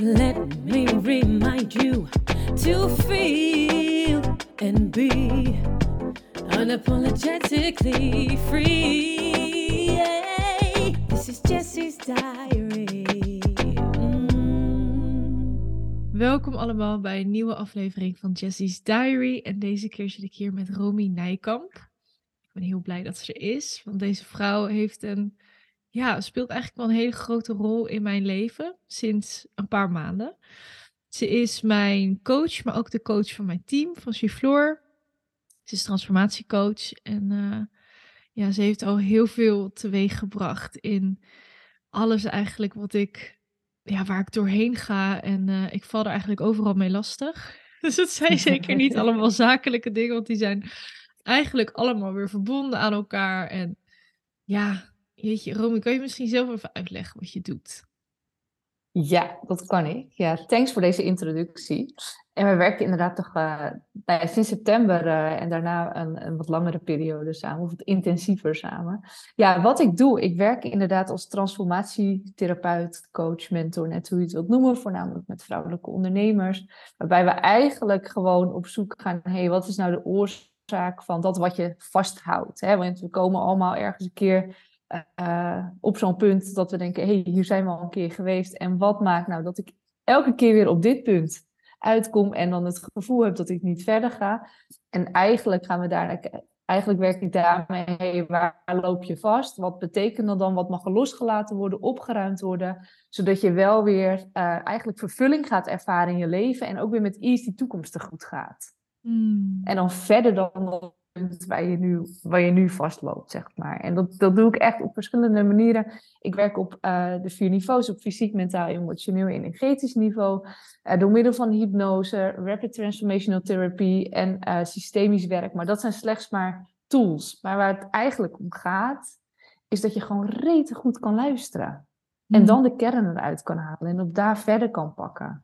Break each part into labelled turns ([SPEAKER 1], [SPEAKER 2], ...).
[SPEAKER 1] Let me remind you to feel and be unapologetically free. This is Jessie's diary. Mm.
[SPEAKER 2] Welkom allemaal bij een nieuwe aflevering van Jessie's Diary. En deze keer zit ik hier met Romy Nijkamp. Ik ben heel blij dat ze er is, want deze vrouw heeft een, ja, speelt eigenlijk wel een hele grote rol in mijn leven sinds een paar maanden. Ze is mijn coach, maar ook de coach van mijn team, van Chifloor. Ze is transformatiecoach en eh, ja, ze heeft al heel veel teweeg gebracht in alles eigenlijk wat ik, ja, waar ik doorheen ga. En eh, ik val er eigenlijk overal mee lastig. Dus het zijn zeker niet allemaal zakelijke dingen, want die zijn eigenlijk allemaal weer verbonden aan elkaar. En ja, jeetje, Romy, kan je misschien zelf even uitleggen wat je doet?
[SPEAKER 3] Ja, dat kan ik. Ja, thanks voor deze introductie. En we werken inderdaad toch uh, nou sinds september uh, en daarna een, een, wat langere periode samen, of wat intensiever samen. Ja, wat ik doe, ik werk inderdaad als transformatietherapeut, coach, mentor, net hoe je het wilt noemen, voornamelijk met vrouwelijke ondernemers. Waarbij we eigenlijk gewoon op zoek gaan, hé, hey, wat is nou de oorzaak van dat wat je vasthoudt? Hè? Want we komen allemaal ergens een keer uh, op zo'n punt dat we denken, hé, hey, hier zijn we al een keer geweest. En wat maakt nou dat ik elke keer weer op dit punt uitkom en dan het gevoel heb dat ik niet verder ga. En eigenlijk gaan we daar, eigenlijk werk ik daarmee, hey, waar loop je vast? Wat betekent dat dan? Wat mag er losgelaten worden, opgeruimd worden? Zodat je wel weer uh, eigenlijk vervulling gaat ervaren in je leven en ook weer met ease die toekomst goed gaat.
[SPEAKER 2] Hmm.
[SPEAKER 3] En dan verder dan waar je nu, waar je nu vastloopt, zeg maar. En dat, dat doe ik echt op verschillende manieren. Ik werk op uh, de vier niveaus, op fysiek, mentaal, emotioneel en energetisch niveau. Uh, door middel van hypnose, rapid transformational therapy en uh, systemisch werk. Maar dat zijn slechts maar tools. Maar waar het eigenlijk om gaat, is dat je gewoon rete goed kan luisteren. En dan de kern eruit kan halen en op daar verder kan pakken.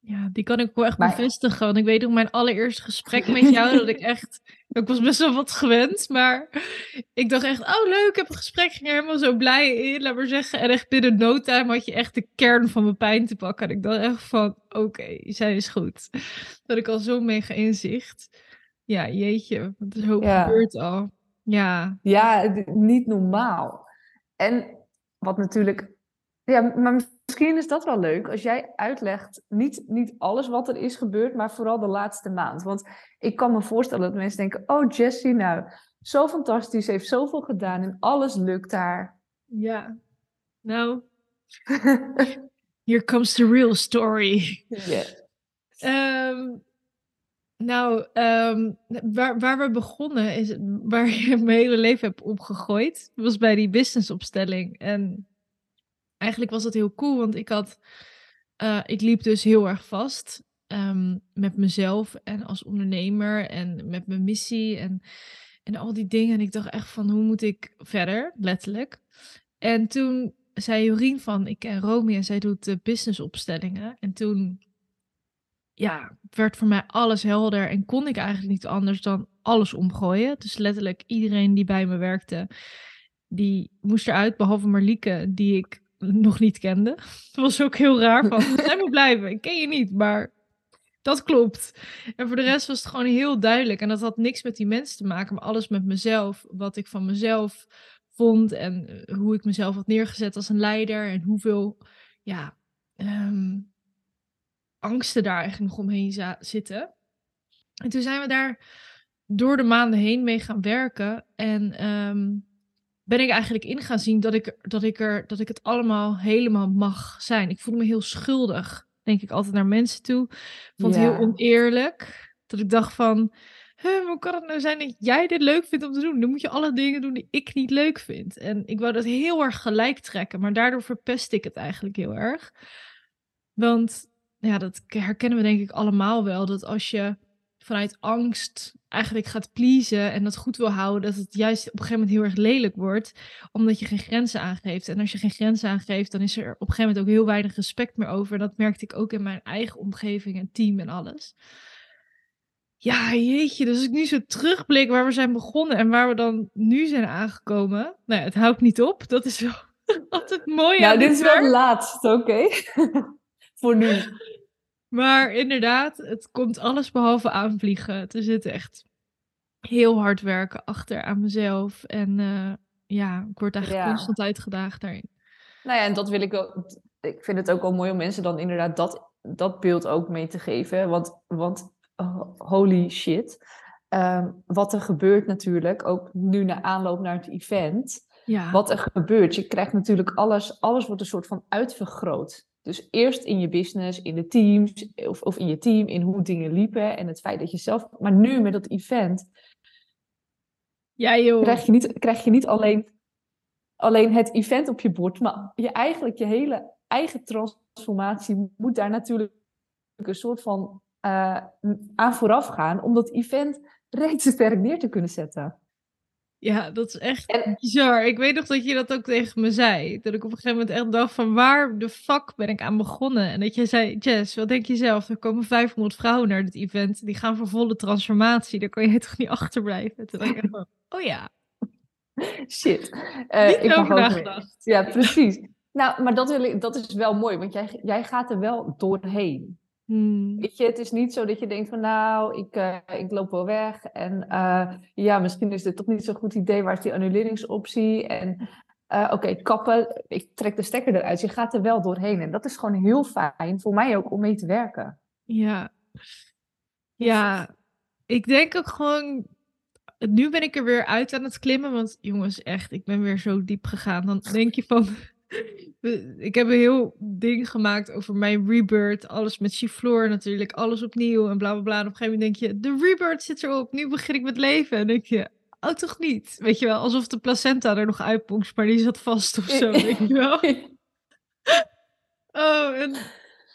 [SPEAKER 2] Ja, die kan ik wel echt maar... bevestigen. Want ik weet nog mijn allereerste gesprek met jou, dat ik echt... Ik was best wel wat gewend, maar ik dacht echt, oh leuk, ik heb een gesprek, ging er helemaal zo blij in, laat maar zeggen. En echt binnen no time had je echt de kern van mijn pijn te pakken. En ik dacht echt van, oké, okay, zij is goed. Dat ik al zo mega inzicht. Ja, jeetje, wat is hoop ja. gebeurd al. Ja.
[SPEAKER 3] Ja, niet normaal. En wat natuurlijk ja, maar misschien is dat wel leuk als jij uitlegt, niet, niet alles wat er is gebeurd, maar vooral de laatste maand. Want ik kan me voorstellen dat mensen denken, oh Jessie, nou, zo fantastisch, heeft zoveel gedaan en alles lukt daar.
[SPEAKER 2] Ja, nou, here comes the real story.
[SPEAKER 3] Yeah.
[SPEAKER 2] Um, nou, um, waar, waar we begonnen is waar je mijn hele leven hebt opgegooid. was bij die businessopstelling. En eigenlijk was dat heel cool, want ik had, uh, ik liep dus heel erg vast um, met mezelf en als ondernemer en met mijn missie en, en al die dingen. En ik dacht echt van, hoe moet ik verder, letterlijk. En toen zei Jorien van, ik ken Romy en zij doet de businessopstellingen. En toen, ja, werd voor mij alles helder en kon ik eigenlijk niet anders dan alles omgooien. Dus letterlijk iedereen die bij me werkte, die moest eruit, behalve Marlieke, die ik nog niet kende. Dat was ook heel raar van, jij moet blijven, ik ken je niet, maar dat klopt. En voor de rest was het gewoon heel duidelijk. En dat had niks met die mensen te maken, maar alles met mezelf. Wat ik van mezelf vond en eh, hoe ik mezelf had neergezet als een leider. En hoeveel, ja, um, angsten daar eigenlijk nog omheen zitten. En toen zijn we daar door de maanden heen mee gaan werken. En um, ben ik eigenlijk in gaan zien dat ik, dat, ik er, dat ik het allemaal helemaal mag zijn. Ik voelde me heel schuldig, denk ik altijd naar mensen toe. Vond het heel oneerlijk. Dat ik dacht van, hoe kan het nou zijn dat jij dit leuk vindt om te doen? Dan moet je alle dingen doen die ik niet leuk vind. En ik wou dat heel erg gelijk trekken, maar daardoor verpest ik het eigenlijk heel erg. Want ja, dat herkennen we denk ik allemaal wel. Dat als je vanuit angst eigenlijk gaat pleasen en dat goed wil houden, dat het juist op een gegeven moment heel erg lelijk wordt, omdat je geen grenzen aangeeft. En als je geen grenzen aangeeft, dan is er op een gegeven moment ook heel weinig respect meer over. En dat merkte ik ook in mijn eigen omgeving en team en alles. Ja, jeetje, dus als ik nu zo terugblik waar we zijn begonnen en waar we dan nu zijn aangekomen. Nou ja, het houdt niet op. Dat is wel altijd mooi.
[SPEAKER 3] Nou, dit is wel het laatste, oké. Voor nu.
[SPEAKER 2] Maar inderdaad, het komt alles behalve aanvliegen. Er zit echt heel hard werken achter aan mezelf. En eh, ja, ik word eigenlijk
[SPEAKER 3] Ja.
[SPEAKER 2] constant uitgedaagd daarin.
[SPEAKER 3] Nou ja, en dat wil ik wel. Ik vind het ook wel mooi om mensen dan inderdaad dat, dat beeld ook mee te geven. Want, want oh, holy shit. Ehm, wat er gebeurt natuurlijk, ook nu na aanloop naar het event.
[SPEAKER 2] Ja,
[SPEAKER 3] Wat er gebeurt, je krijgt natuurlijk alles, alles wordt een soort van uitvergroot. Dus eerst in je business, in de teams, of, of in je team, in hoe dingen liepen en het feit dat je zelf. Maar nu met dat event
[SPEAKER 2] ja joh.
[SPEAKER 3] krijg je niet, krijg je niet alleen, alleen het event op je bord, maar je eigenlijk je hele eigen transformatie moet daar natuurlijk een soort van eh, aan vooraf gaan om dat event reeds sterk neer te kunnen zetten.
[SPEAKER 2] Ja, dat is echt
[SPEAKER 3] En-
[SPEAKER 2] bizar. Ik weet nog dat je dat ook tegen me zei. Dat ik op een gegeven moment echt dacht van waar de fuck ben ik aan begonnen? En dat jij zei, Jess, wat denk je zelf? Er komen 500 vrouwen naar dit event. Die gaan voor volle transformatie. Daar kan je toch niet achterblijven? Toen dacht ik echt van, oh ja,
[SPEAKER 3] Shit.
[SPEAKER 2] Niet
[SPEAKER 3] ik
[SPEAKER 2] over nagedacht.
[SPEAKER 3] Ja, precies. Nou, maar dat, wil ik, dat is wel mooi, want jij, jij gaat er wel doorheen.
[SPEAKER 2] Hmm.
[SPEAKER 3] Weet je, het is niet zo dat je denkt van nou, ik, eh, ik loop wel weg. En eh, ja, misschien is dit toch niet zo'n goed idee. Waar is die annuleringsoptie? En eh, oké, kappen, ik trek de stekker eruit. Je gaat er wel doorheen. En dat is gewoon heel fijn, voor mij ook, om mee te werken.
[SPEAKER 2] Ja. Ja, ik denk ook gewoon. Nu ben ik er weer uit aan het klimmen. Want jongens, echt, ik ben weer zo diep gegaan. Dan denk je van. Ik heb een heel ding gemaakt over mijn rebirth. Alles met Chiflor natuurlijk. Alles opnieuw en bla bla bla. En op een gegeven moment denk je: de rebirth zit erop. Nu begin ik met leven. En denk je. Oh, toch niet? Weet je wel, alsof de placenta er nog uitponkt, maar die zat vast of zo, weet je wel. Oh, en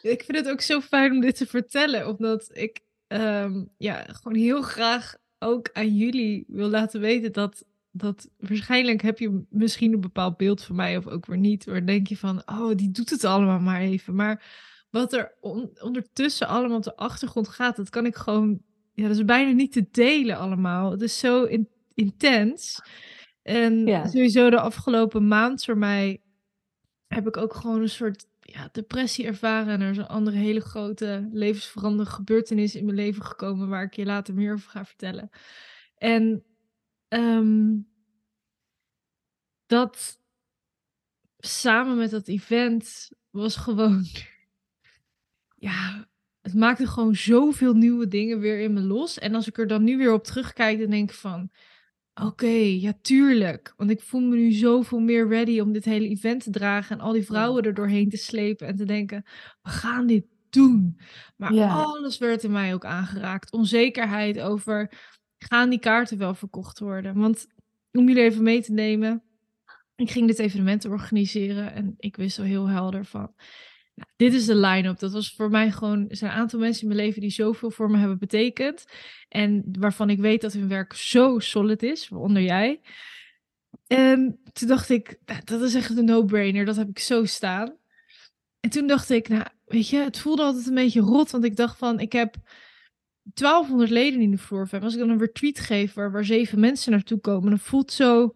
[SPEAKER 2] ik vind het ook zo fijn om dit te vertellen, omdat ik ehm, ja, gewoon heel graag ook aan jullie wil laten weten dat, dat waarschijnlijk heb je misschien een bepaald beeld van mij of ook weer niet, waar denk je van, oh, die doet het allemaal maar even. Maar wat er on- ondertussen allemaal op de achtergrond gaat, dat kan ik gewoon, ja, dat is bijna niet te delen allemaal. Het is zo in- intens. En
[SPEAKER 3] Ja.
[SPEAKER 2] sowieso de afgelopen maand voor mij heb ik ook gewoon een soort ja, depressie ervaren. En er is een andere hele grote levensveranderende gebeurtenis in mijn leven gekomen, waar ik je later meer over ga vertellen. En ehm, dat samen met dat event was gewoon, ja, het maakte gewoon zoveel nieuwe dingen weer in me los. En als ik er dan nu weer op terugkijk, dan denk ik van, Oké, ja, tuurlijk. Want ik voel me nu zoveel meer ready om dit hele event te dragen en al die vrouwen er doorheen te slepen en te denken, we gaan dit doen. Maar
[SPEAKER 3] Ja.
[SPEAKER 2] alles werd in mij ook aangeraakt. Onzekerheid over, gaan die kaarten wel verkocht worden? Want om jullie even mee te nemen, ik ging dit evenement organiseren en ik wist al heel helder van, nou, dit is de line-up. Dat was voor mij gewoon, er zijn een aantal mensen in mijn leven die zoveel voor me hebben betekend. En waarvan ik weet dat hun werk zo solid is, waaronder jij. En toen dacht ik, nou, dat is echt een no-brainer, dat heb ik zo staan. En toen dacht ik, nou, weet je, het voelde altijd een beetje rot, want ik dacht van, ik heb 1200 leden in de Floorfam. Als ik dan een retreat geef waar, waar zeven mensen naartoe komen, dan voelt zo,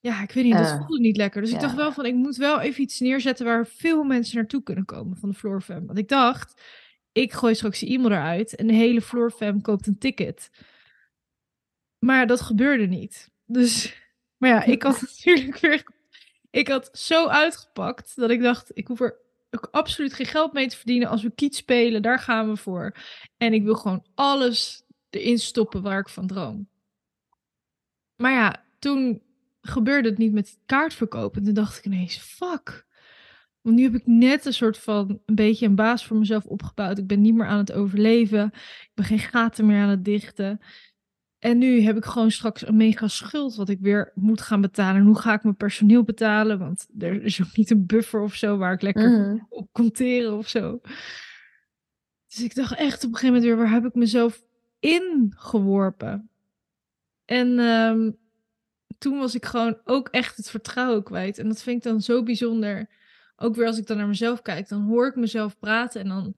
[SPEAKER 2] ja, ik weet niet, dat
[SPEAKER 3] Eh,
[SPEAKER 2] voelde niet lekker. Dus ik dacht wel van, ik moet wel even iets neerzetten waar veel mensen naartoe kunnen komen van de Floorfam. Want ik dacht, ik gooi straks die e-mail eruit en de hele Floorfam koopt een ticket. Maar dat gebeurde niet. Dus, maar ja, ik had natuurlijk weer, ik had zo uitgepakt dat ik dacht, ik hoef er ook absoluut geen geld mee te verdienen. Als we kiet spelen, daar gaan we voor. En ik wil gewoon alles erin stoppen waar ik van droom. Maar ja, toen gebeurde het niet met kaartverkoop. En toen dacht ik ineens, fuck. Want nu heb ik net een soort van een beetje een baas voor mezelf opgebouwd. Ik ben niet meer aan het overleven. Ik ben geen gaten meer aan het dichten. En nu heb ik gewoon straks een mega schuld wat ik weer moet gaan betalen. En hoe ga ik mijn personeel betalen? Want er is ook niet een buffer of zo waar ik lekker
[SPEAKER 3] Mhm.
[SPEAKER 2] op conteren of zo. Dus ik dacht echt op een gegeven moment weer, waar heb ik mezelf ingeworpen? En ehm, toen was ik gewoon ook echt het vertrouwen kwijt. En dat vind ik dan zo bijzonder. Ook weer als ik dan naar mezelf kijk, dan hoor ik mezelf praten en dan...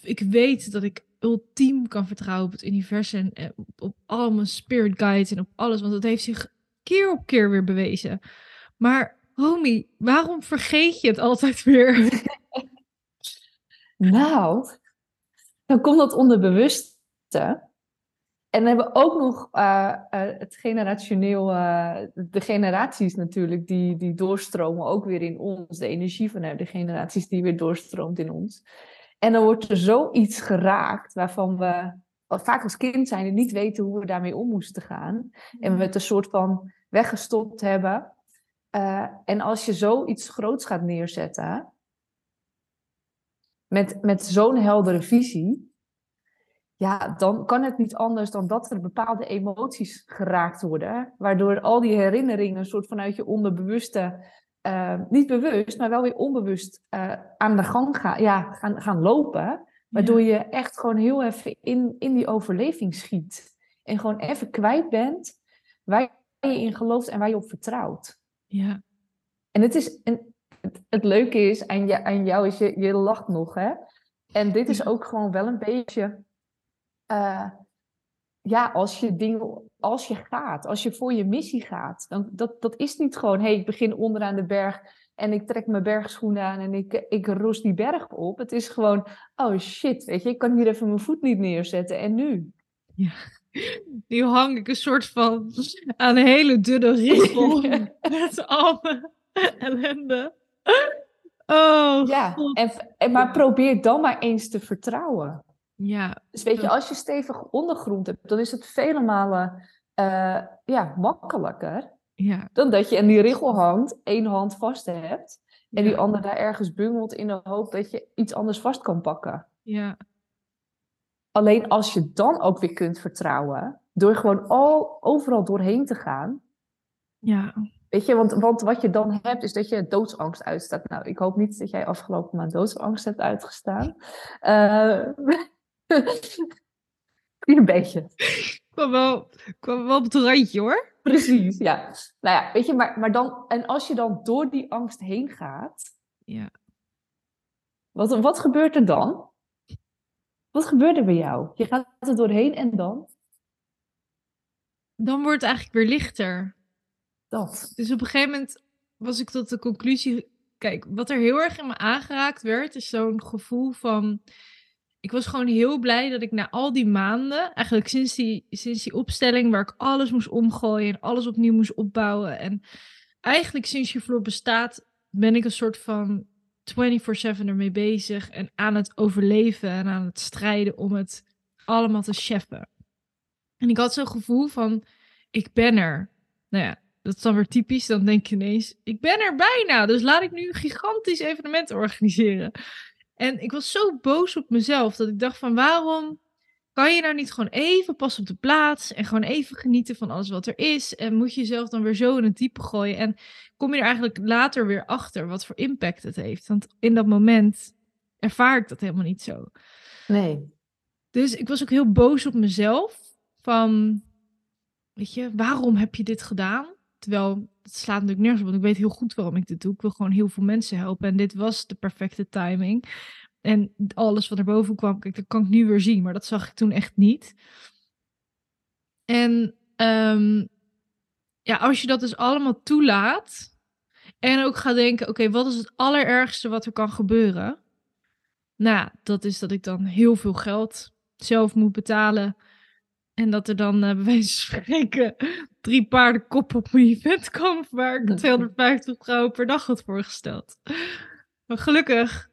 [SPEAKER 2] Ik weet dat ik ultiem kan vertrouwen op het universum en op, op al mijn spirit guides en op alles. Want dat heeft zich keer op keer weer bewezen. Maar Romy, waarom vergeet je het altijd weer?
[SPEAKER 3] Nou, dan komt dat onderbewuste. En dan hebben we ook nog eh, eh, het generationeel, eh, de generaties natuurlijk, die, die doorstromen ook weer in ons. De energie vanuit de generaties die weer doorstroomt in ons. En dan wordt er zoiets geraakt waarvan we vaak als kind zijn niet weten hoe we daarmee om moesten gaan. En we het een soort van weggestopt hebben. en als je zoiets groots gaat neerzetten, met, met zo'n heldere visie, ja, dan kan het niet anders dan dat er bepaalde emoties geraakt worden, waardoor al die herinneringen een soort vanuit je onderbewuste, uh, niet bewust, maar wel weer onbewust uh, aan de gang gaan, ja, gaan, gaan lopen, waardoor je echt gewoon heel even in, in die overleving schiet en gewoon even kwijt bent waar je in gelooft en waar je op vertrouwt.
[SPEAKER 2] Ja.
[SPEAKER 3] En het is, en het, leuke is aan, je, aan jou is, je, je lacht nog, hè? En dit is ook gewoon wel een beetje, uh, ja, als je dingen, als je gaat, als je voor je missie gaat, dan dat, dat is niet gewoon, hé, hey, ik begin onderaan de berg en ik trek mijn bergschoenen aan en ik, ik roos die berg op. Het is gewoon, oh shit, weet je, ik kan hier even mijn voet niet neerzetten en nu?
[SPEAKER 2] Ja. Nu hang ik een soort van aan een hele dunne richel met al mijn ellende. Oh,
[SPEAKER 3] ja, en, maar probeer dan maar eens te vertrouwen.
[SPEAKER 2] Ja.
[SPEAKER 3] Dus weet je, als je stevig ondergrond hebt, dan is het vele malen uh, ja, makkelijker
[SPEAKER 2] ja.
[SPEAKER 3] dan dat je in die richel hangt, één hand vast hebt en die ander daar ergens bungelt in de hoop dat je iets anders vast kan pakken.
[SPEAKER 2] Ja.
[SPEAKER 3] Alleen als je dan ook weer kunt vertrouwen, door gewoon al, overal doorheen te gaan,
[SPEAKER 2] ja.
[SPEAKER 3] Weet je, want, want wat je dan hebt, is dat je doodsangst uitstaat. Nou, ik hoop niet dat jij afgelopen maand doodsangst hebt uitgestaan. Uh, een beetje.
[SPEAKER 2] Ik kwam wel, kwam wel op het randje hoor.
[SPEAKER 3] Precies, ja. Nou ja, weet je, maar, maar dan, en als je dan door die angst heen gaat,
[SPEAKER 2] ja.
[SPEAKER 3] wat, wat gebeurt er dan? Wat gebeurt er bij jou? Je gaat er doorheen en dan?
[SPEAKER 2] Dan wordt het eigenlijk weer lichter.
[SPEAKER 3] Dat.
[SPEAKER 2] Dus op een gegeven moment was ik tot de conclusie. Kijk, wat er heel erg in me aangeraakt werd, is zo'n gevoel van. Ik was gewoon heel blij dat ik na al die maanden, eigenlijk sinds die, sinds die opstelling waar ik alles moest omgooien en alles opnieuw moest opbouwen. En eigenlijk sinds je vloer bestaat, ben ik een soort van 24-7 ermee bezig en aan het overleven en aan het strijden om het allemaal te cheffen. En ik had zo'n gevoel van, ik ben er. Nou ja, dat is dan weer typisch. Dan denk je ineens, ik ben er bijna. Dus laat ik nu een gigantisch evenement organiseren. En ik was zo boos op mezelf dat ik dacht van waarom kan je nou niet gewoon even pas op de plaats en gewoon even genieten van alles wat er is en moet je jezelf dan weer zo in het diepe gooien en kom je er eigenlijk later weer achter wat voor impact het heeft. Want in dat moment ervaar ik dat helemaal niet zo.
[SPEAKER 3] Nee.
[SPEAKER 2] Dus ik was ook heel boos op mezelf van, weet je, waarom heb je dit gedaan? Terwijl het slaat natuurlijk nergens op, want ik weet heel goed waarom ik dit doe. Ik wil gewoon heel veel mensen helpen. En dit was de perfecte timing. En alles wat er boven kwam, dat kan ik nu weer zien. Maar dat zag ik toen echt niet. En ehm, ja, als je dat dus allemaal toelaat. En ook gaat denken, oké, wat is het allerergste wat er kan gebeuren? Nou, dat is dat ik dan heel veel geld zelf moet betalen en dat er dan uh, bij wijze van spreken drie paardenkop op mijn event komen waar ik 250 euro per dag had voorgesteld. Maar gelukkig,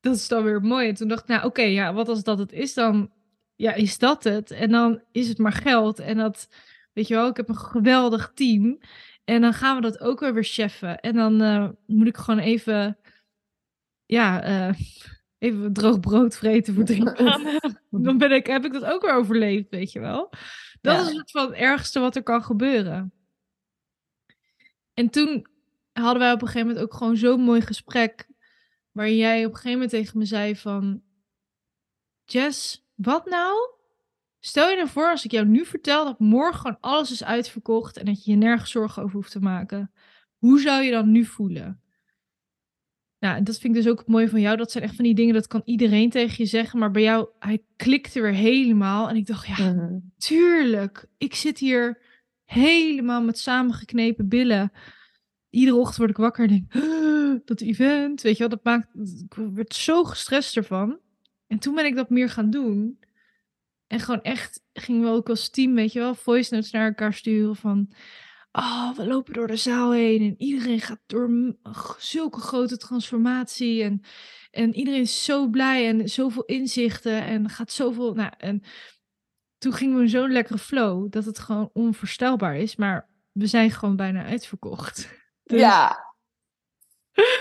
[SPEAKER 2] dat is dan weer mooi. En toen dacht ik, nou oké, ja, wat als dat het is, dan ja, is dat het. En dan is het maar geld. En dat, weet je wel, ik heb een geweldig team. En dan gaan we dat ook weer weer cheffen. En dan uh, moet ik gewoon even, ja, uh, even droog brood vreten voor drie maanden. Dan ben ik, heb ik dat ook weer overleefd, weet je wel. Dat is het van het ergste wat er kan gebeuren. En toen hadden wij op een gegeven moment ook gewoon zo'n mooi gesprek. Waarin jij op een gegeven moment tegen me zei van... Jess, wat nou? Stel je nou voor als ik jou nu vertel dat morgen gewoon alles is uitverkocht... en dat je je nergens zorgen over hoeft te maken. Hoe zou je dan nu voelen? Ja, en dat vind ik dus ook mooi van jou. Dat zijn echt van die dingen, dat kan iedereen tegen je zeggen. Maar bij jou, hij klikte weer helemaal. En ik dacht, ja,
[SPEAKER 3] Mhm.
[SPEAKER 2] tuurlijk. Ik zit hier helemaal met samengeknepen billen. iedere ochtend word ik wakker en denk, "Ah, dat event, weet je wel, dat maakt, ik werd zo gestrest ervan. En toen ben ik dat meer gaan doen. En gewoon echt gingen we ook als team, weet je wel, voice notes naar elkaar sturen van, oh, we lopen door de zaal heen en iedereen gaat door zulke grote transformatie en, en iedereen is zo blij en zoveel inzichten en gaat zoveel, nou, en toen gingen we in zo'n lekkere flow dat het gewoon onvoorstelbaar is, maar we zijn gewoon bijna uitverkocht. Dus-
[SPEAKER 3] Ja.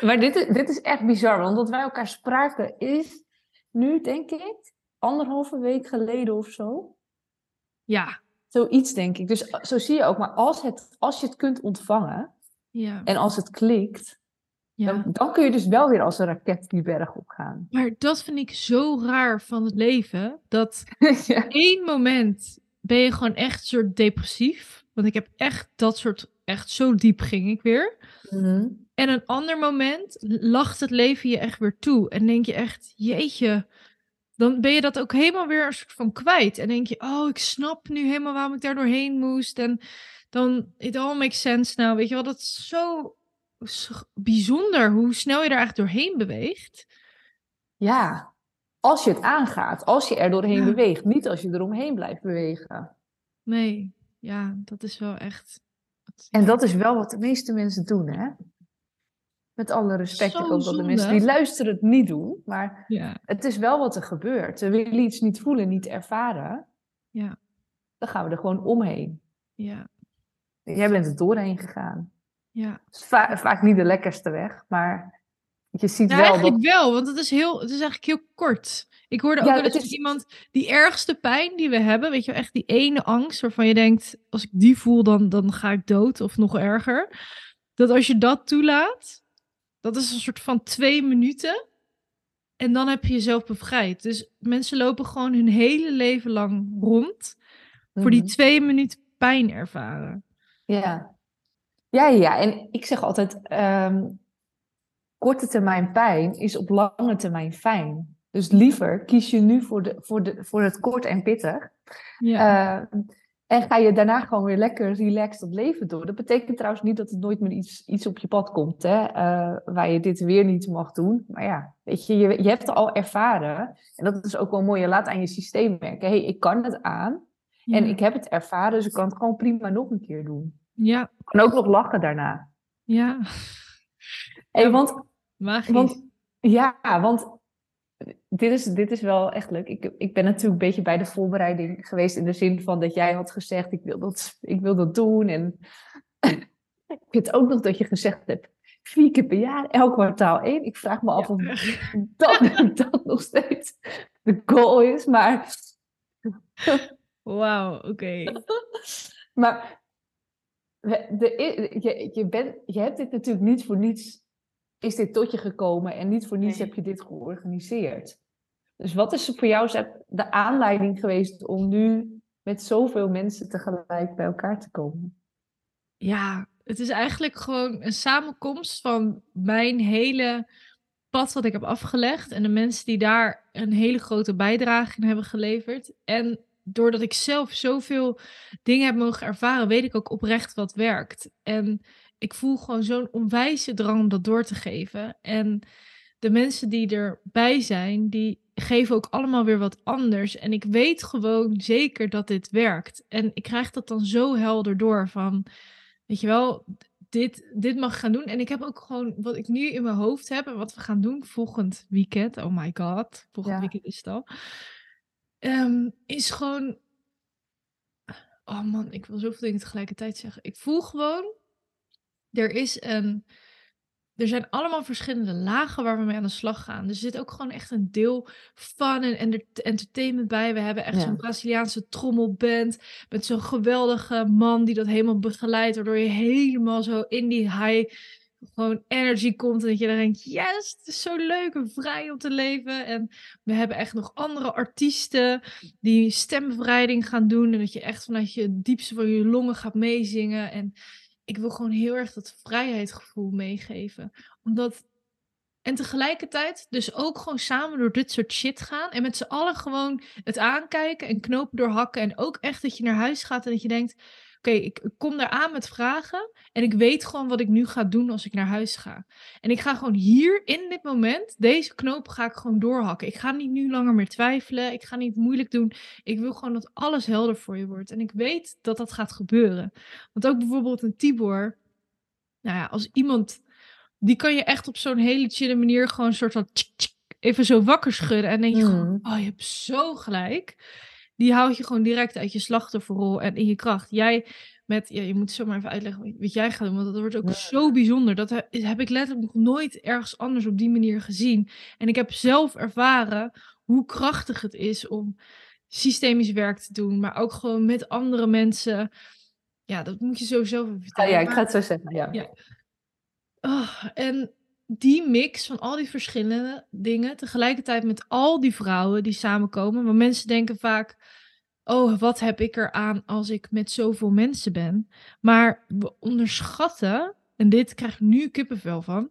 [SPEAKER 3] Maar dit is, dit is echt bizar, want dat wij elkaar spraken is nu, denk ik, anderhalve week geleden of zo.
[SPEAKER 2] Ja,
[SPEAKER 3] Zoiets, denk ik. Dus zo zie je ook. Maar als, het, als je het kunt ontvangen
[SPEAKER 2] ja,
[SPEAKER 3] en als het klikt,
[SPEAKER 2] ja.
[SPEAKER 3] dan, dan kun je dus wel weer als een raket die berg op gaan.
[SPEAKER 2] Maar dat vind ik zo raar van het leven, dat
[SPEAKER 3] ja.
[SPEAKER 2] één moment ben je gewoon echt een soort depressief. Want ik heb echt dat soort, echt zo diep ging ik weer.
[SPEAKER 3] Mhm.
[SPEAKER 2] En een ander moment lacht het leven je echt weer toe. En denk je echt, jeetje, dan ben je dat ook helemaal weer een soort van kwijt. En denk je, oh, ik snap nu helemaal waarom ik daar doorheen moest. En dan, it all makes sense nou. Weet je wel, dat is zo bijzonder hoe snel je daar eigenlijk doorheen beweegt.
[SPEAKER 3] ja, als je het aangaat, als je er doorheen
[SPEAKER 2] Ja.
[SPEAKER 3] beweegt, niet als je eromheen blijft bewegen.
[SPEAKER 2] Nee, ja, dat is wel echt...
[SPEAKER 3] En dat is wel wat de meeste mensen doen, hè? Met alle respect
[SPEAKER 2] Zo
[SPEAKER 3] ook dat de mensen die luisteren het niet doen, maar
[SPEAKER 2] Ja,
[SPEAKER 3] het is wel wat er gebeurt. Ze willen iets niet voelen, niet ervaren.
[SPEAKER 2] Ja.
[SPEAKER 3] Dan gaan we er gewoon omheen.
[SPEAKER 2] ja,
[SPEAKER 3] Jij bent er doorheen gegaan.
[SPEAKER 2] ja.
[SPEAKER 3] Va- vaak niet de lekkerste weg, maar je ziet
[SPEAKER 2] Ja,
[SPEAKER 3] wel
[SPEAKER 2] eigenlijk
[SPEAKER 3] dat...
[SPEAKER 2] wel, want het is, heel, het is eigenlijk heel kort. Ik hoorde ook
[SPEAKER 3] Ja,
[SPEAKER 2] wel eens
[SPEAKER 3] het
[SPEAKER 2] van
[SPEAKER 3] is-
[SPEAKER 2] iemand, die ergste pijn die we hebben, weet je wel, echt die ene angst waarvan je denkt, als ik die voel, dan, dan ga ik dood of nog erger. Dat als je dat toelaat, dat is een soort van twee minuten en dan heb je jezelf bevrijd. Dus mensen lopen gewoon hun hele leven lang rond voor die
[SPEAKER 3] Mhm.
[SPEAKER 2] twee minuten pijn ervaren.
[SPEAKER 3] Ja. Ja, ja, en ik zeg altijd, ehm, korte termijn pijn is op lange termijn fijn. Dus liever kies je nu voor, de, voor, de, voor het kort en pittig.
[SPEAKER 2] Ja,
[SPEAKER 3] Eh, en ga je daarna gewoon weer lekker relaxed het leven door. Dat betekent trouwens niet dat er nooit meer iets, iets op je pad komt, hè, eh, waar je dit weer niet mag doen. Maar ja, weet je, je, je hebt het al ervaren. En dat is ook wel mooi. Je laat aan je systeem merken. hey, ik kan het aan.
[SPEAKER 2] ja,
[SPEAKER 3] En ik heb het ervaren, dus ik kan het gewoon prima nog een keer doen.
[SPEAKER 2] ja,
[SPEAKER 3] Ik kan ook nog lachen daarna.
[SPEAKER 2] ja,
[SPEAKER 3] Hey, want,
[SPEAKER 2] magisch.
[SPEAKER 3] want, ja, want dit is, dit is wel echt leuk. Ik, ik ben natuurlijk een beetje bij de voorbereiding geweest in de zin van dat jij had gezegd, ik wil dat, ik wil dat doen. En ik vind ook nog dat je gezegd hebt, vier keer per jaar, elk kwartaal één. Ik vraag me af
[SPEAKER 2] Ja.
[SPEAKER 3] of dat, dat nog steeds de goal is, maar...
[SPEAKER 2] Wauw, oké.
[SPEAKER 3] Maar de, je, je, bent, je hebt dit natuurlijk niet voor niets, is dit tot je gekomen en niet voor niets
[SPEAKER 2] Nee.
[SPEAKER 3] heb je dit georganiseerd. Dus wat is voor jou de aanleiding geweest om nu met zoveel mensen tegelijk bij elkaar te komen?
[SPEAKER 2] Ja, het is eigenlijk gewoon een samenkomst van mijn hele pad wat ik heb afgelegd en de mensen die daar een hele grote bijdrage in hebben geleverd. En doordat ik zelf zoveel dingen heb mogen ervaren, weet ik ook oprecht wat werkt. En ik voel gewoon zo'n onwijze drang om dat door te geven. En de mensen die erbij zijn, die geven ook allemaal weer wat anders. En ik weet gewoon zeker dat dit werkt. En ik krijg dat dan zo helder door van, weet je wel, dit, dit mag ik gaan doen. En ik heb ook gewoon wat ik nu in mijn hoofd heb en wat we gaan doen volgend weekend. Oh my god, volgend
[SPEAKER 3] Ja.
[SPEAKER 2] weekend is het al. Ehm, is gewoon. Oh man, ik wil zoveel dingen tegelijkertijd zeggen. Ik voel gewoon. Er is een. Er zijn allemaal verschillende lagen waar we mee aan de slag gaan. Er zit ook gewoon echt een deel fun en enter- entertainment bij. We hebben echt
[SPEAKER 3] Ja.
[SPEAKER 2] zo'n Braziliaanse trommelband. Met zo'n geweldige man die dat helemaal begeleidt. Waardoor je helemaal zo in die high gewoon energy komt. En dat je dan denkt, yes, het is zo leuk en vrij om te leven. En we hebben echt nog andere artiesten die stembevrijding gaan doen. En dat je echt vanuit je diepste van je longen gaat meezingen. En ik wil gewoon heel erg dat vrijheidsgevoel meegeven. Omdat... En tegelijkertijd dus ook gewoon samen door dit soort shit gaan. En met z'n allen gewoon het aankijken en knopen doorhakken. En ook echt dat je naar huis gaat en dat je denkt... oké, ik kom daar aan met vragen en ik weet gewoon wat ik nu ga doen als ik naar huis ga. En ik ga gewoon hier in dit moment, deze knoop ga ik gewoon doorhakken. Ik ga niet nu langer meer twijfelen. Ik ga niet moeilijk doen. Ik wil gewoon dat alles helder voor je wordt. En ik weet dat dat gaat gebeuren. Want ook bijvoorbeeld een Tibor, nou ja, als iemand, die kan je echt op zo'n hele chille manier gewoon een soort van even zo wakker schudden. En denk je gewoon,
[SPEAKER 3] Mm.
[SPEAKER 2] oh, je hebt zo gelijk. Die houdt je gewoon direct uit je slachtofferrol en in je kracht. Jij met, ja, je moet zo maar even uitleggen wat jij gaat doen, want dat wordt ook
[SPEAKER 3] Ja.
[SPEAKER 2] zo bijzonder. Dat he- heb ik letterlijk nog nooit ergens anders op die manier gezien. En ik heb zelf ervaren hoe krachtig het is om systemisch werk te doen, maar ook gewoon met andere mensen. Ja, dat moet je sowieso even
[SPEAKER 3] Ah,
[SPEAKER 2] vertellen.
[SPEAKER 3] ja, ik ga het zo zeggen. Ja.
[SPEAKER 2] Ja. Oh, en die mix van al die verschillende dingen, tegelijkertijd met al die vrouwen die samenkomen. Want mensen denken vaak: oh, wat heb ik eraan als ik met zoveel mensen ben? Maar we onderschatten, en dit krijg ik nu kippenvel van.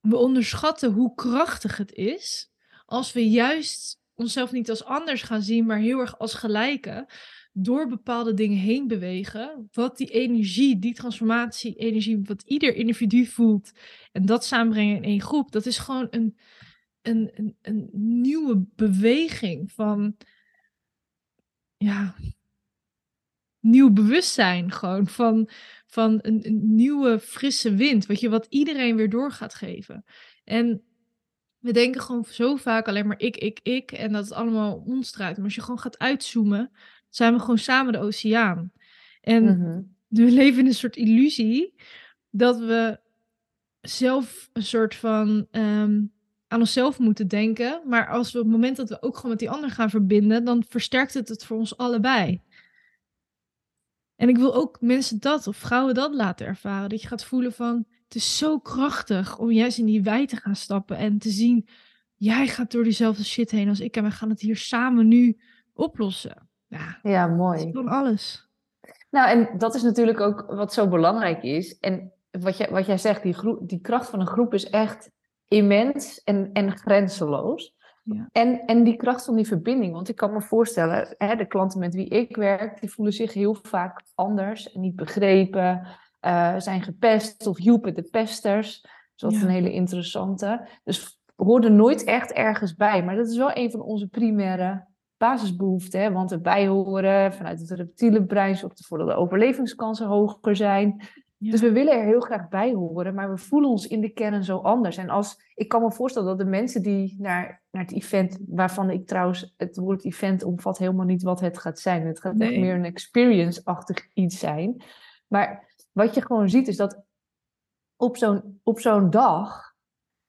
[SPEAKER 2] We onderschatten hoe krachtig het is als we juist onszelf niet als anders gaan zien, maar heel erg als gelijke. Door bepaalde dingen heen bewegen. Wat die energie, die transformatie, energie, wat ieder individu voelt. En dat samenbrengen in één groep. Dat is gewoon een, een, een, nieuwe beweging van. Ja. Nieuw bewustzijn gewoon. Van, van een, nieuwe frisse wind. Weet je, wat iedereen weer door gaat geven. En we denken gewoon zo vaak alleen maar ik, ik, ik. En dat het allemaal ons. Maar als je gewoon gaat uitzoomen, zijn we gewoon samen de oceaan. En
[SPEAKER 3] Mhm.
[SPEAKER 2] we leven in een soort illusie dat we zelf een soort van ehm, aan onszelf moeten denken. Maar als we op het moment dat we ook gewoon met die ander gaan verbinden, dan versterkt het het voor ons allebei. En ik wil ook mensen dat, of vrouwen dat laten ervaren. Dat je gaat voelen van, het is zo krachtig om juist in die wij te gaan stappen en te zien, jij gaat door diezelfde shit heen als ik en we gaan het hier samen nu oplossen. Ja,
[SPEAKER 3] Ja, mooi.
[SPEAKER 2] van alles.
[SPEAKER 3] Nou, en dat is natuurlijk ook wat zo belangrijk is. En wat jij, wat jij zegt, die, groep, die kracht van een groep is echt immens en, en grenzeloos.
[SPEAKER 2] Ja.
[SPEAKER 3] En, en die kracht van die verbinding, want ik kan me voorstellen, hè, de klanten met wie ik werk, die voelen zich heel vaak anders en niet begrepen, eh, zijn gepest of hielpen de pesters. Dus dat is
[SPEAKER 2] Ja.
[SPEAKER 3] een hele interessante. Dus hoorden nooit echt ergens bij, maar dat is wel een van onze primaire basisbehoeften. Hè? Want erbij horen vanuit het reptiele brein zorgt ervoor dat de overlevingskansen hoger zijn.
[SPEAKER 2] Ja.
[SPEAKER 3] Dus we willen er heel graag bij horen, maar we voelen ons in de kern zo anders. En als, ik kan me voorstellen dat de mensen die naar, naar het event, waarvan ik trouwens, het woord event omvat helemaal niet wat het gaat zijn. Het gaat echt meer een experience-achtig iets zijn. Maar wat je gewoon ziet is dat op zo'n, op zo'n dag,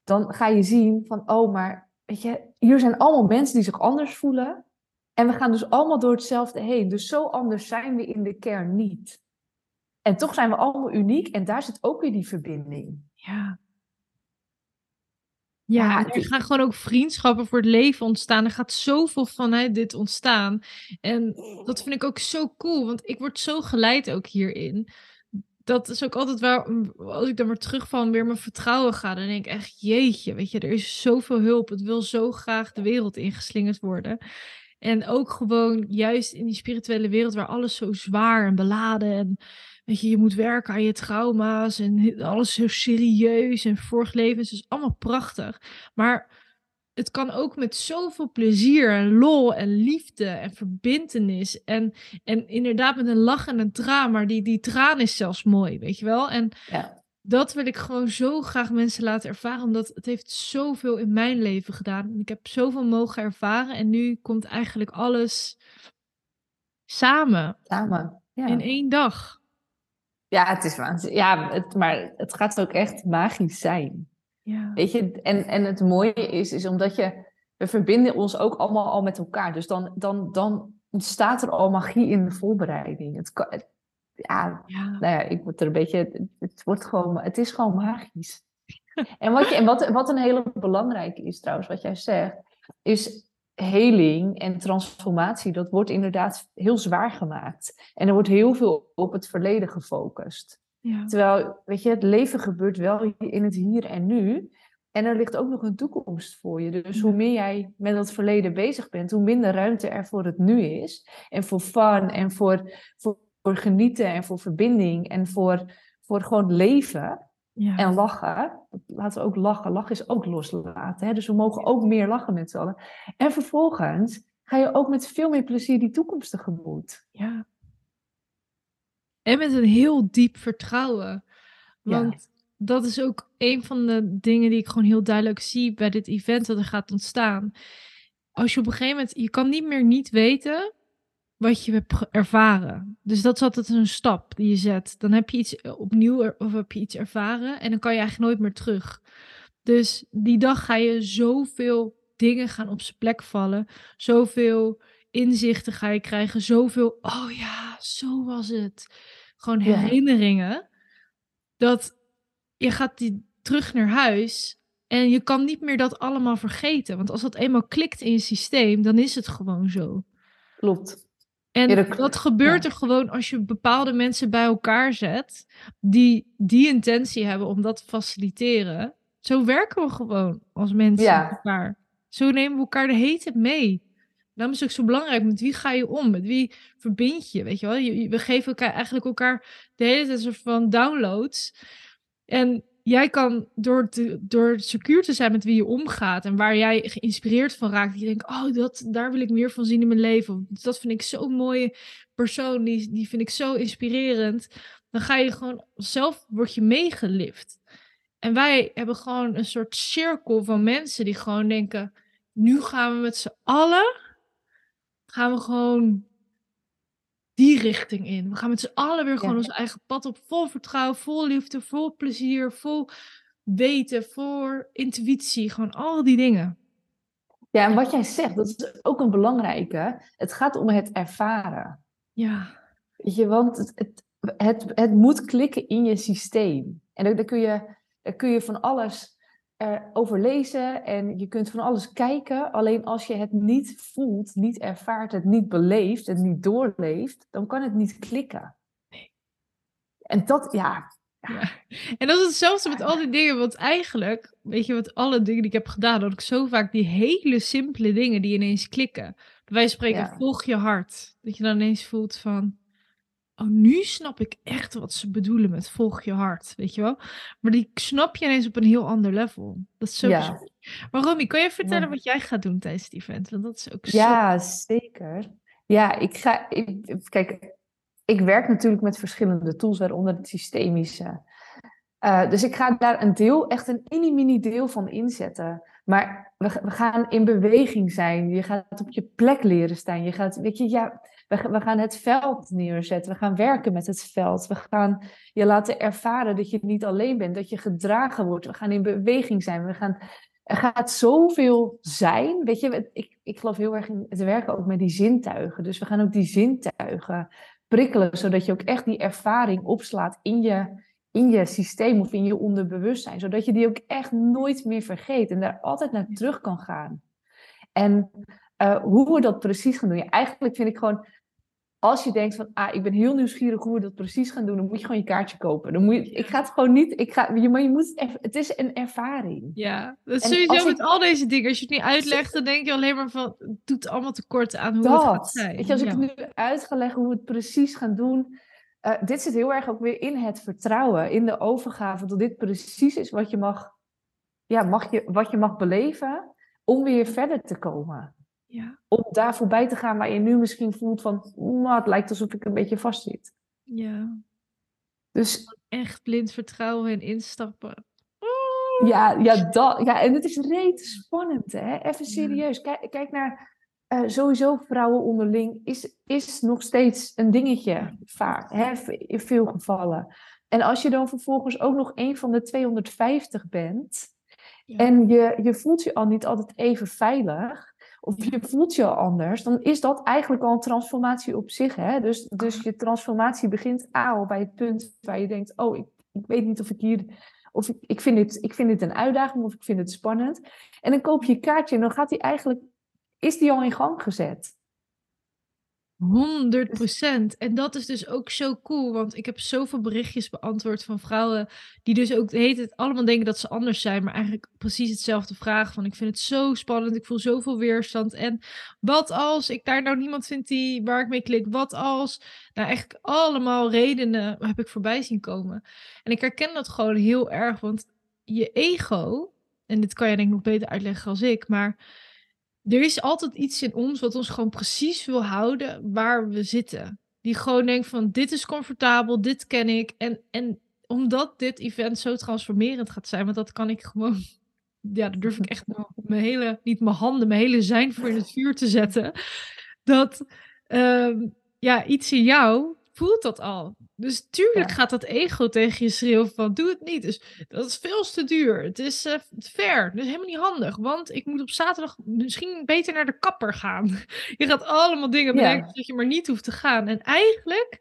[SPEAKER 3] dan ga je zien van, oh, maar weet je, hier zijn allemaal mensen die zich anders voelen. En we gaan dus allemaal door hetzelfde heen. Dus zo anders zijn we in de kern niet. En toch zijn we allemaal uniek en daar zit ook weer die verbinding.
[SPEAKER 2] Ja. Ja, er gaan gewoon ook vriendschappen voor het leven ontstaan. Er gaat zoveel vanuit dit ontstaan. En dat vind ik ook zo cool, want ik word zo geleid ook hierin. Dat is ook altijd waar, als ik dan weer terug van weer mijn vertrouwen ga, dan denk ik echt, jeetje, weet je, er is zoveel hulp. Het wil zo graag de wereld ingeslingerd worden. En ook gewoon juist in die spirituele wereld waar alles zo zwaar en beladen en weet je, je moet werken aan je trauma's en alles zo serieus en vorig levens is allemaal prachtig. Maar het kan ook met zoveel plezier en lol en liefde en verbintenis en, en inderdaad met een lach en een traan, maar die, die traan is zelfs mooi, weet je wel? En
[SPEAKER 3] Ja.
[SPEAKER 2] Dat wil ik gewoon zo graag mensen laten ervaren, omdat het heeft zoveel in mijn leven gedaan. En ik heb zoveel mogen ervaren en nu komt eigenlijk alles samen
[SPEAKER 3] Samen. Ja,
[SPEAKER 2] in één dag.
[SPEAKER 3] ja het is waanzinnig. Ja, het, maar het gaat ook echt magisch zijn.
[SPEAKER 2] Ja.
[SPEAKER 3] Weet je, en, en het mooie is, is omdat je, we verbinden ons ook allemaal al met elkaar. Dus dan, dan, dan ontstaat er al magie in de voorbereiding. Het ja,
[SPEAKER 2] Ja.
[SPEAKER 3] nou ja, ik word er een beetje, het, wordt gewoon, het is gewoon magisch. En wat, je, en wat, wat een hele belangrijke is trouwens, wat jij zegt, is heling en transformatie. Dat wordt inderdaad heel zwaar gemaakt. En er wordt heel veel op het verleden gefocust.
[SPEAKER 2] Ja.
[SPEAKER 3] Terwijl, weet je, het leven gebeurt wel in het hier en nu. En er ligt ook nog een toekomst voor je. Dus hoe meer jij met dat verleden bezig bent, hoe minder ruimte er voor het nu is. En voor fun en voor, voor, voor genieten en voor verbinding en voor, voor gewoon leven
[SPEAKER 2] Ja.
[SPEAKER 3] en lachen. Laten we ook lachen. Lachen is ook loslaten. Hè? Dus we mogen ook meer lachen met z'n allen. En vervolgens ga je ook met veel meer plezier die toekomst tegemoet.
[SPEAKER 2] Ja. En met een heel diep vertrouwen.
[SPEAKER 3] Ja.
[SPEAKER 2] Want dat is ook een van de dingen die ik gewoon heel duidelijk zie bij dit event dat er gaat ontstaan. Als je op een gegeven moment, je kan niet meer niet weten wat je hebt ervaren. Dus dat is altijd een stap die je zet. Dan heb je iets eh, opnieuw er- of heb je iets ervaren en dan kan je eigenlijk nooit meer terug. Dus die dag ga je zoveel dingen gaan op zijn plek vallen. Zoveel inzichten ga je krijgen. Zoveel, oh ja, zo was het. Gewoon
[SPEAKER 3] Ja.
[SPEAKER 2] herinneringen. Dat je gaat die terug naar huis. En je kan niet meer dat allemaal vergeten. Want als dat eenmaal klikt in je systeem, dan is het gewoon zo.
[SPEAKER 3] Klopt.
[SPEAKER 2] En
[SPEAKER 3] Ja,
[SPEAKER 2] dat,
[SPEAKER 3] dat-
[SPEAKER 2] gebeurt
[SPEAKER 3] ja.
[SPEAKER 2] er gewoon als je bepaalde mensen bij elkaar zet. Die die intentie hebben om dat te faciliteren. Zo werken we gewoon als mensen
[SPEAKER 3] Ja.
[SPEAKER 2] met elkaar. Zo nemen we elkaar de hete mee. Daarom is het ook zo belangrijk. Met wie ga je om? Met wie verbind je? Weet je wel? Je, je- we geven elkaar eigenlijk elkaar de hele tijd een soort van downloads. En jij kan door, door secuur te zijn met wie je omgaat en waar jij geïnspireerd van raakt, je denkt, oh, dat, daar wil ik meer van zien in mijn leven. Dat vind ik zo'n mooie persoon, die, die vind ik zo inspirerend. Dan ga je gewoon zelf, word je meegelift. En wij hebben gewoon een soort cirkel van mensen die gewoon denken, nu gaan we met z'n allen, gaan we gewoon die richting in. We gaan met z'n allen weer gewoon
[SPEAKER 3] Ja.
[SPEAKER 2] ons eigen pad op. Vol vertrouwen, vol liefde, vol plezier, vol weten, voor intuïtie. Gewoon al die dingen.
[SPEAKER 3] Ja, en wat jij zegt, dat is ook een belangrijke. Het gaat om het ervaren.
[SPEAKER 2] Ja,
[SPEAKER 3] Weet je, want het, het, het, het moet klikken in je systeem. En daar, kun, je, daar kun je van alles eh, over lezen en je kunt van alles kijken. Alleen als je het niet voelt, niet ervaart, het niet beleeft, het niet doorleeft, dan kan het niet klikken. En dat, ja,
[SPEAKER 2] En dat is hetzelfde met al die dingen. Want eigenlijk, weet je, met alle dingen die ik heb gedaan, dat ik zo vaak die hele simpele dingen die ineens klikken. Wij spreken,
[SPEAKER 3] Ja.
[SPEAKER 2] volg je hart. Dat je dan ineens voelt van, oh, nu snap ik echt wat ze bedoelen met volg je hart, weet je wel. Maar die snap je ineens op een heel ander level. Dat is zo
[SPEAKER 3] Ja.
[SPEAKER 2] Maar Romy, kan je vertellen
[SPEAKER 3] Ja.
[SPEAKER 2] wat jij gaat doen tijdens het event? Want dat is ook zo...
[SPEAKER 3] Ja, zeker. Ja, ik ga. Ik, kijk, ik werk natuurlijk met verschillende tools, waaronder het systemische. Eh, dus ik ga daar een deel, echt een mini-mini deel van inzetten. Maar we, we gaan in beweging zijn. Je gaat op je plek leren staan. Je gaat, weet je, ja, we, ga- we gaan het veld neerzetten. We gaan werken met het veld. We gaan je laten ervaren dat je niet alleen bent, dat je gedragen wordt. We gaan in beweging zijn. We gaan er gaat zoveel zijn. Weet je, ik, ik geloof heel erg in het werken ook met die zintuigen. Dus we gaan ook die zintuigen prikkelen, zodat je ook echt die ervaring opslaat in je, in je systeem of in je onderbewustzijn. Zodat je die ook echt nooit meer vergeet en daar altijd naar terug kan gaan. En eh, hoe we dat precies gaan doen. Ja, eigenlijk vind ik gewoon, als je denkt van, ah, ik ben heel nieuwsgierig hoe we dat precies gaan doen, dan moet je gewoon je kaartje kopen. Dan moet je, ik ga het gewoon niet, ik ga, je, maar je moet, het is een ervaring.
[SPEAKER 2] Ja, dat is
[SPEAKER 3] En
[SPEAKER 2] sowieso
[SPEAKER 3] ik-
[SPEAKER 2] met al deze dingen. Als je het niet uitlegt, dan denk je alleen maar van... Het doet allemaal tekort aan hoe het gaat zijn.
[SPEAKER 3] Weet je, als ik het nu uit ga leggen hoe we het precies gaan doen. eh, dit zit heel erg ook weer in het vertrouwen, in de overgave, dat dit precies is wat je mag, ja, mag je, wat je mag beleven om weer verder te komen.
[SPEAKER 2] Ja,
[SPEAKER 3] Om daar voorbij te gaan waar je nu misschien voelt van, "Nou, het lijkt alsof ik een beetje vastzit.
[SPEAKER 2] ja.
[SPEAKER 3] Dus
[SPEAKER 2] Echt blind vertrouwen en instappen.
[SPEAKER 3] ja, ja, dat, ja, en het is reet spannend, hè? Even serieus. Kijk, kijk naar eh, sowieso vrouwen onderling is, is nog steeds een dingetje vaak, hè? in veel gevallen. En als je dan vervolgens ook nog een van de 250 bent
[SPEAKER 2] Ja.
[SPEAKER 3] en je, je voelt je al niet altijd even veilig, of je voelt je al anders, dan is dat eigenlijk al een transformatie op zich. Hè? Dus, dus je transformatie begint al bij het punt waar je denkt, oh, ik, ik weet niet of ik hier, of ik, ik, vind dit, ik vind dit een uitdaging of ik vind het spannend. En dan koop je een kaartje en dan gaat die eigenlijk, is die al in gang gezet.
[SPEAKER 2] 100 procent. En dat is dus ook zo cool, want ik heb zoveel berichtjes beantwoord van vrouwen die dus ook hele tijd allemaal denken dat ze anders zijn, maar eigenlijk precies hetzelfde vragen van ik vind het zo spannend, ik voel zoveel weerstand en wat als ik daar nou niemand vind die waar ik mee klik, wat als, nou eigenlijk allemaal redenen heb ik voorbij zien komen. En ik herken dat gewoon heel erg, want je ego, en dit kan je denk ik nog beter uitleggen als ik, maar er is altijd iets in ons wat ons gewoon precies wil houden waar we zitten. Die gewoon denkt van dit is comfortabel, dit ken ik. En, en omdat dit event zo transformerend gaat zijn, want dat kan ik gewoon, ja, daar durf ik echt mijn hele, niet mijn handen, mijn hele zijn voor in het vuur te zetten. Dat ehm, ja, iets in jou voelt dat al. Dus tuurlijk gaat dat ego tegen je schreeuwen van doe het niet. Dus dat is veel te duur. Het is uh, ver. Is helemaal niet handig. Want ik moet op zaterdag misschien beter naar de kapper gaan. Je gaat allemaal dingen bedenken ja. dat je maar niet hoeft te gaan. En eigenlijk,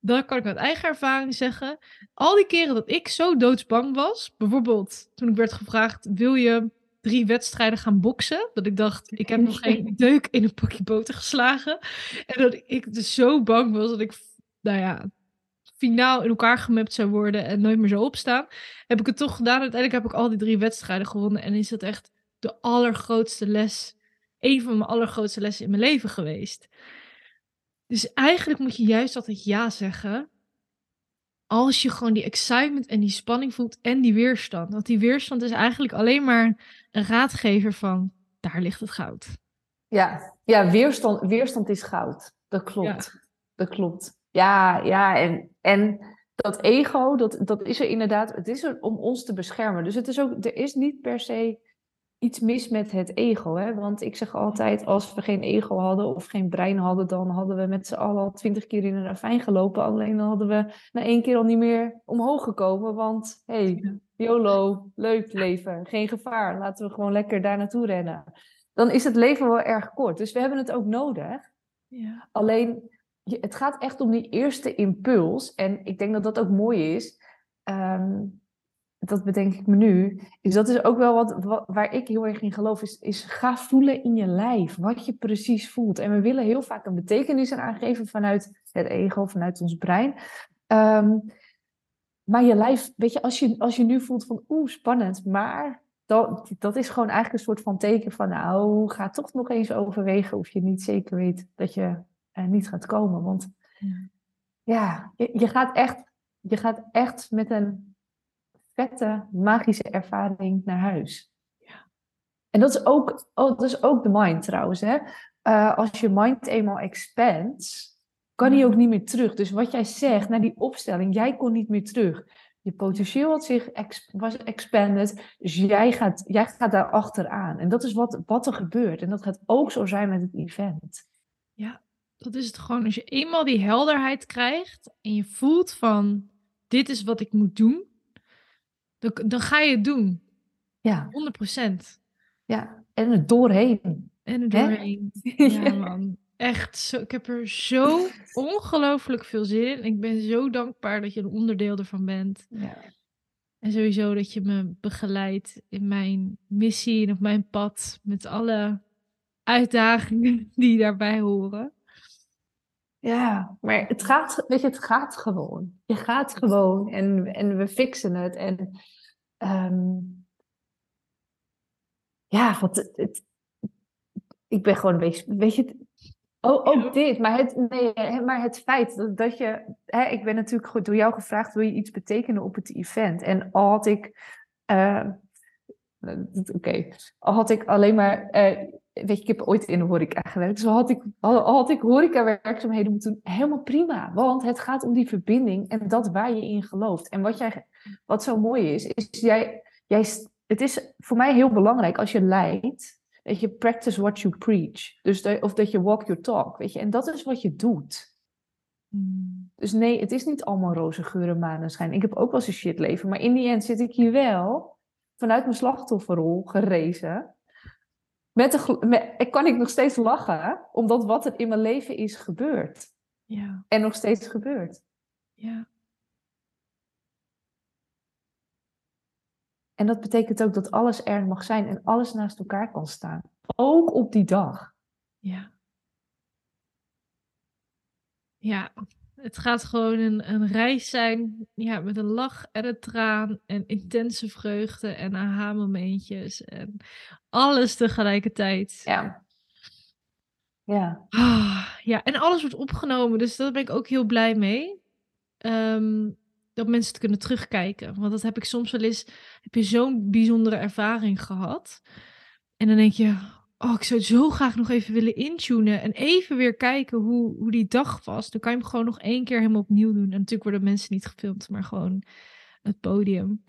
[SPEAKER 2] dat kan ik uit eigen ervaring zeggen. Al die keren dat ik zo doodsbang was. Bijvoorbeeld toen ik werd gevraagd, wil je drie wedstrijden gaan boksen. Dat ik dacht, ik heb nog geen deuk in een pakje boter geslagen. En dat ik dus zo bang was dat ik nou ja, finaal in elkaar gemapt zou worden en nooit meer zou opstaan, heb ik het toch gedaan. Uiteindelijk heb ik al die drie wedstrijden gewonnen en is dat echt de allergrootste les, een van mijn allergrootste lessen in mijn leven geweest. Dus eigenlijk moet je juist altijd ja zeggen. Als je gewoon die excitement en die spanning voelt en die weerstand. Want die weerstand is eigenlijk alleen maar een raadgever van daar ligt het goud.
[SPEAKER 3] Ja, ja weerstand, weerstand is goud. Dat klopt. Dat klopt. Ja, ja, en, en dat ego, dat, dat is er inderdaad, het is er om ons te beschermen. Dus het is ook, er is niet per se iets mis met het ego. Hè? Want ik zeg altijd, als we geen ego hadden of geen brein hadden, dan hadden we met z'n allen al twintig keer in een ravijn gelopen. Alleen dan hadden we na één keer al niet meer omhoog gekomen. Want hey, YOLO, leuk leven, geen gevaar. Laten we gewoon lekker daar naartoe rennen. Dan is het leven wel erg kort. Dus we hebben het ook nodig. Ja. Alleen het gaat echt om die eerste impuls. En ik denk dat dat ook mooi is. Ehm, dat bedenk ik me nu. Is dat is ook wel wat, waar ik heel erg in geloof. Is, is ga voelen in je lijf. Wat je precies voelt. En we willen heel vaak een betekenis eraan geven vanuit het ego, vanuit ons brein. Ehm, maar je lijf, weet je, als je, als je nu voelt van oeh, spannend. Maar dat, dat is gewoon eigenlijk een soort van teken van nou, ga toch nog eens overwegen of je niet zeker weet dat je uh, niet gaat komen. Want ja, je, je, gaat echt, je gaat echt met een vette, magische ervaring naar huis. Ja. En dat is ook, oh, dat is ook de mind trouwens. Hè? Uh, als je mind eenmaal expands, kan hij ook niet meer terug. Dus wat jij zegt, naar die opstelling, jij kon niet meer terug. Je potentieel had zich ex was expanded, dus jij gaat, jij gaat daar achteraan. En dat is wat, wat er gebeurt. En dat gaat ook zo zijn met het event.
[SPEAKER 2] Ja, dat is het gewoon. Als je eenmaal die helderheid krijgt en je voelt van dit is wat ik moet doen, dan, dan ga je het doen.
[SPEAKER 3] Ja.
[SPEAKER 2] 100%.
[SPEAKER 3] Ja, en het doorheen.
[SPEAKER 2] En het doorheen. Ja, man. Echt, zo, ik heb er zo ongelooflijk veel zin in. Ik ben zo dankbaar dat je een onderdeel ervan bent. Ja. En sowieso dat je me begeleidt in mijn missie en op mijn pad met alle uitdagingen die daarbij horen.
[SPEAKER 3] Ja, maar het gaat, weet je, het gaat gewoon. Je gaat gewoon en, en we fixen het. En um, ja, wat het, ik ben gewoon een beetje, weet je, oh, ook dit, maar het, nee, maar het feit dat, dat je, hè, ik ben natuurlijk door jou gevraagd, wil je iets betekenen op het event? En al had ik, uh, oké, al had ik alleen maar uh, weet je, ik heb ooit in de horeca gewerkt. Dus had ik, had, ik horeca-werkzaamheden moeten doen, helemaal prima. Want het gaat om die verbinding en dat waar je in gelooft. En wat, jij, wat zo mooi is, is jij, jij, het is voor mij heel belangrijk als je leidt, dat je practice what you preach. Dus dat, of dat je walk your talk, weet je. En dat is wat je doet. Hmm. Dus nee, het is niet allemaal roze geuren, maneschijn. Ik heb ook wel eens een shit leven, maar in die end zit ik hier wel vanuit mijn slachtofferrol gerezen met de, met, kan ik nog steeds lachen, omdat wat er in mijn leven is gebeurd. Ja. En nog steeds gebeurt.
[SPEAKER 2] Ja.
[SPEAKER 3] En dat betekent ook dat alles er mag zijn en alles naast elkaar kan staan. Ook op die dag.
[SPEAKER 2] Ja. Ja, het gaat gewoon een, een reis zijn ja, met een lach en een traan en intense vreugde en aha-momentjes en alles tegelijkertijd.
[SPEAKER 3] Ja. Ja.
[SPEAKER 2] Ah, ja, en alles wordt opgenomen, dus daar ben ik ook heel blij mee. Ehm, dat mensen het kunnen terugkijken. Want dat heb ik soms wel eens, heb je zo'n bijzondere ervaring gehad. En dan denk je, oh, ik zou het zo graag nog even willen intunen. En even weer kijken hoe, hoe die dag was. Dan kan je hem gewoon nog één keer helemaal opnieuw doen. En natuurlijk worden mensen niet gefilmd, maar gewoon het podium.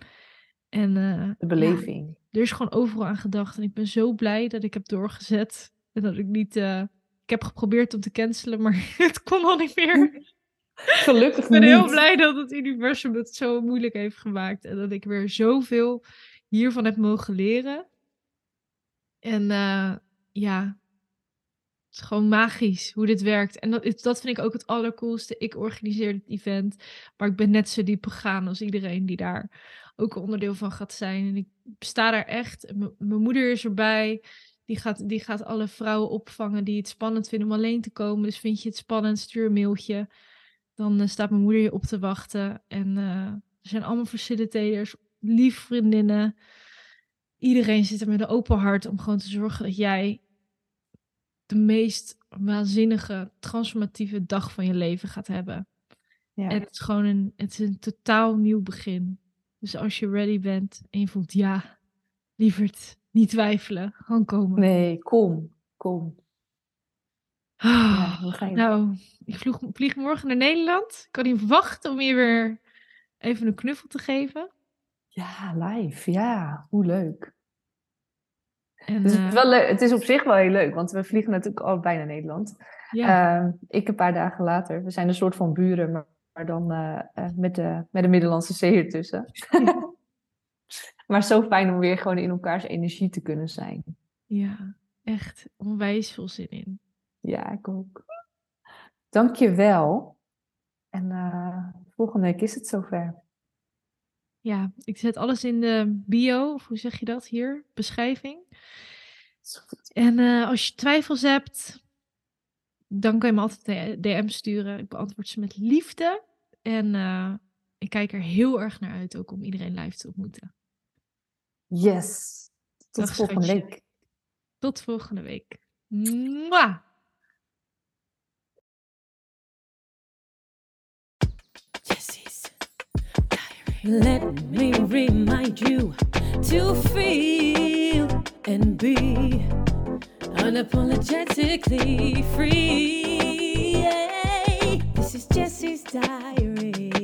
[SPEAKER 2] En eh,
[SPEAKER 3] De beleving.
[SPEAKER 2] er is gewoon overal aan gedacht. En ik ben zo blij dat ik heb doorgezet. En dat ik niet. eh, ik heb geprobeerd om te cancelen, maar het kon al niet meer.
[SPEAKER 3] Gelukkig
[SPEAKER 2] Ik ben
[SPEAKER 3] niet.
[SPEAKER 2] heel blij dat het universum het zo moeilijk heeft gemaakt. En dat ik weer zoveel hiervan heb mogen leren. En eh, ja, het is gewoon magisch hoe dit werkt. En dat, dat vind ik ook het allercoolste. Ik organiseer dit event, maar ik ben net zo diep gegaan als iedereen die daar ook onderdeel van gaat zijn. En ik sta daar echt. Mijn moeder is erbij. Die gaat, die gaat alle vrouwen opvangen die het spannend vinden om alleen te komen. Dus vind je het spannend, stuur een mailtje. Dan eh, staat mijn moeder je op te wachten. En eh, er zijn allemaal facilitators, lief vriendinnen. Iedereen zit er met een open hart om gewoon te zorgen dat jij de meest waanzinnige, transformatieve dag van je leven gaat hebben.
[SPEAKER 3] Ja.
[SPEAKER 2] En het is gewoon een, het is een totaal nieuw begin. Dus als je ready bent en je voelt ja, lieverd, niet twijfelen, gewoon komen.
[SPEAKER 3] Nee, kom. Kom.
[SPEAKER 2] Ah,
[SPEAKER 3] Ja,
[SPEAKER 2] nou, ik vlieg, vlieg morgen naar Nederland. Ik kan niet wachten om je weer even een knuffel te geven.
[SPEAKER 3] Ja, live. Ja, hoe leuk.
[SPEAKER 2] En,
[SPEAKER 3] Dus het,
[SPEAKER 2] eh,
[SPEAKER 3] is wel leuk. het is op zich wel heel leuk, want we vliegen natuurlijk allebei naar Nederland.
[SPEAKER 2] ja,
[SPEAKER 3] Ehm, ik een paar dagen later. We zijn een soort van buren, maar, maar dan eh, eh, met, de, met de Middellandse Zee ertussen. maar zo fijn om weer gewoon in elkaars energie te kunnen zijn.
[SPEAKER 2] ja, echt onwijs veel zin in.
[SPEAKER 3] Ja, ik ook. Dank je wel. En eh, volgende week is het zover.
[SPEAKER 2] Ja, ik zet alles in de bio, of hoe zeg je dat hier? Beschrijving. En eh, als je twijfels hebt, dan kan je me altijd een DM sturen. Ik beantwoord ze met liefde. En eh, ik kijk er heel erg naar uit ook om iedereen live te ontmoeten.
[SPEAKER 3] Yes. Tot
[SPEAKER 2] Dag,
[SPEAKER 3] volgende
[SPEAKER 2] schatje.
[SPEAKER 3] week.
[SPEAKER 2] Tot volgende week. Mwah!
[SPEAKER 1] Let me remind you to feel and be unapologetically free. This is Jessie's diary.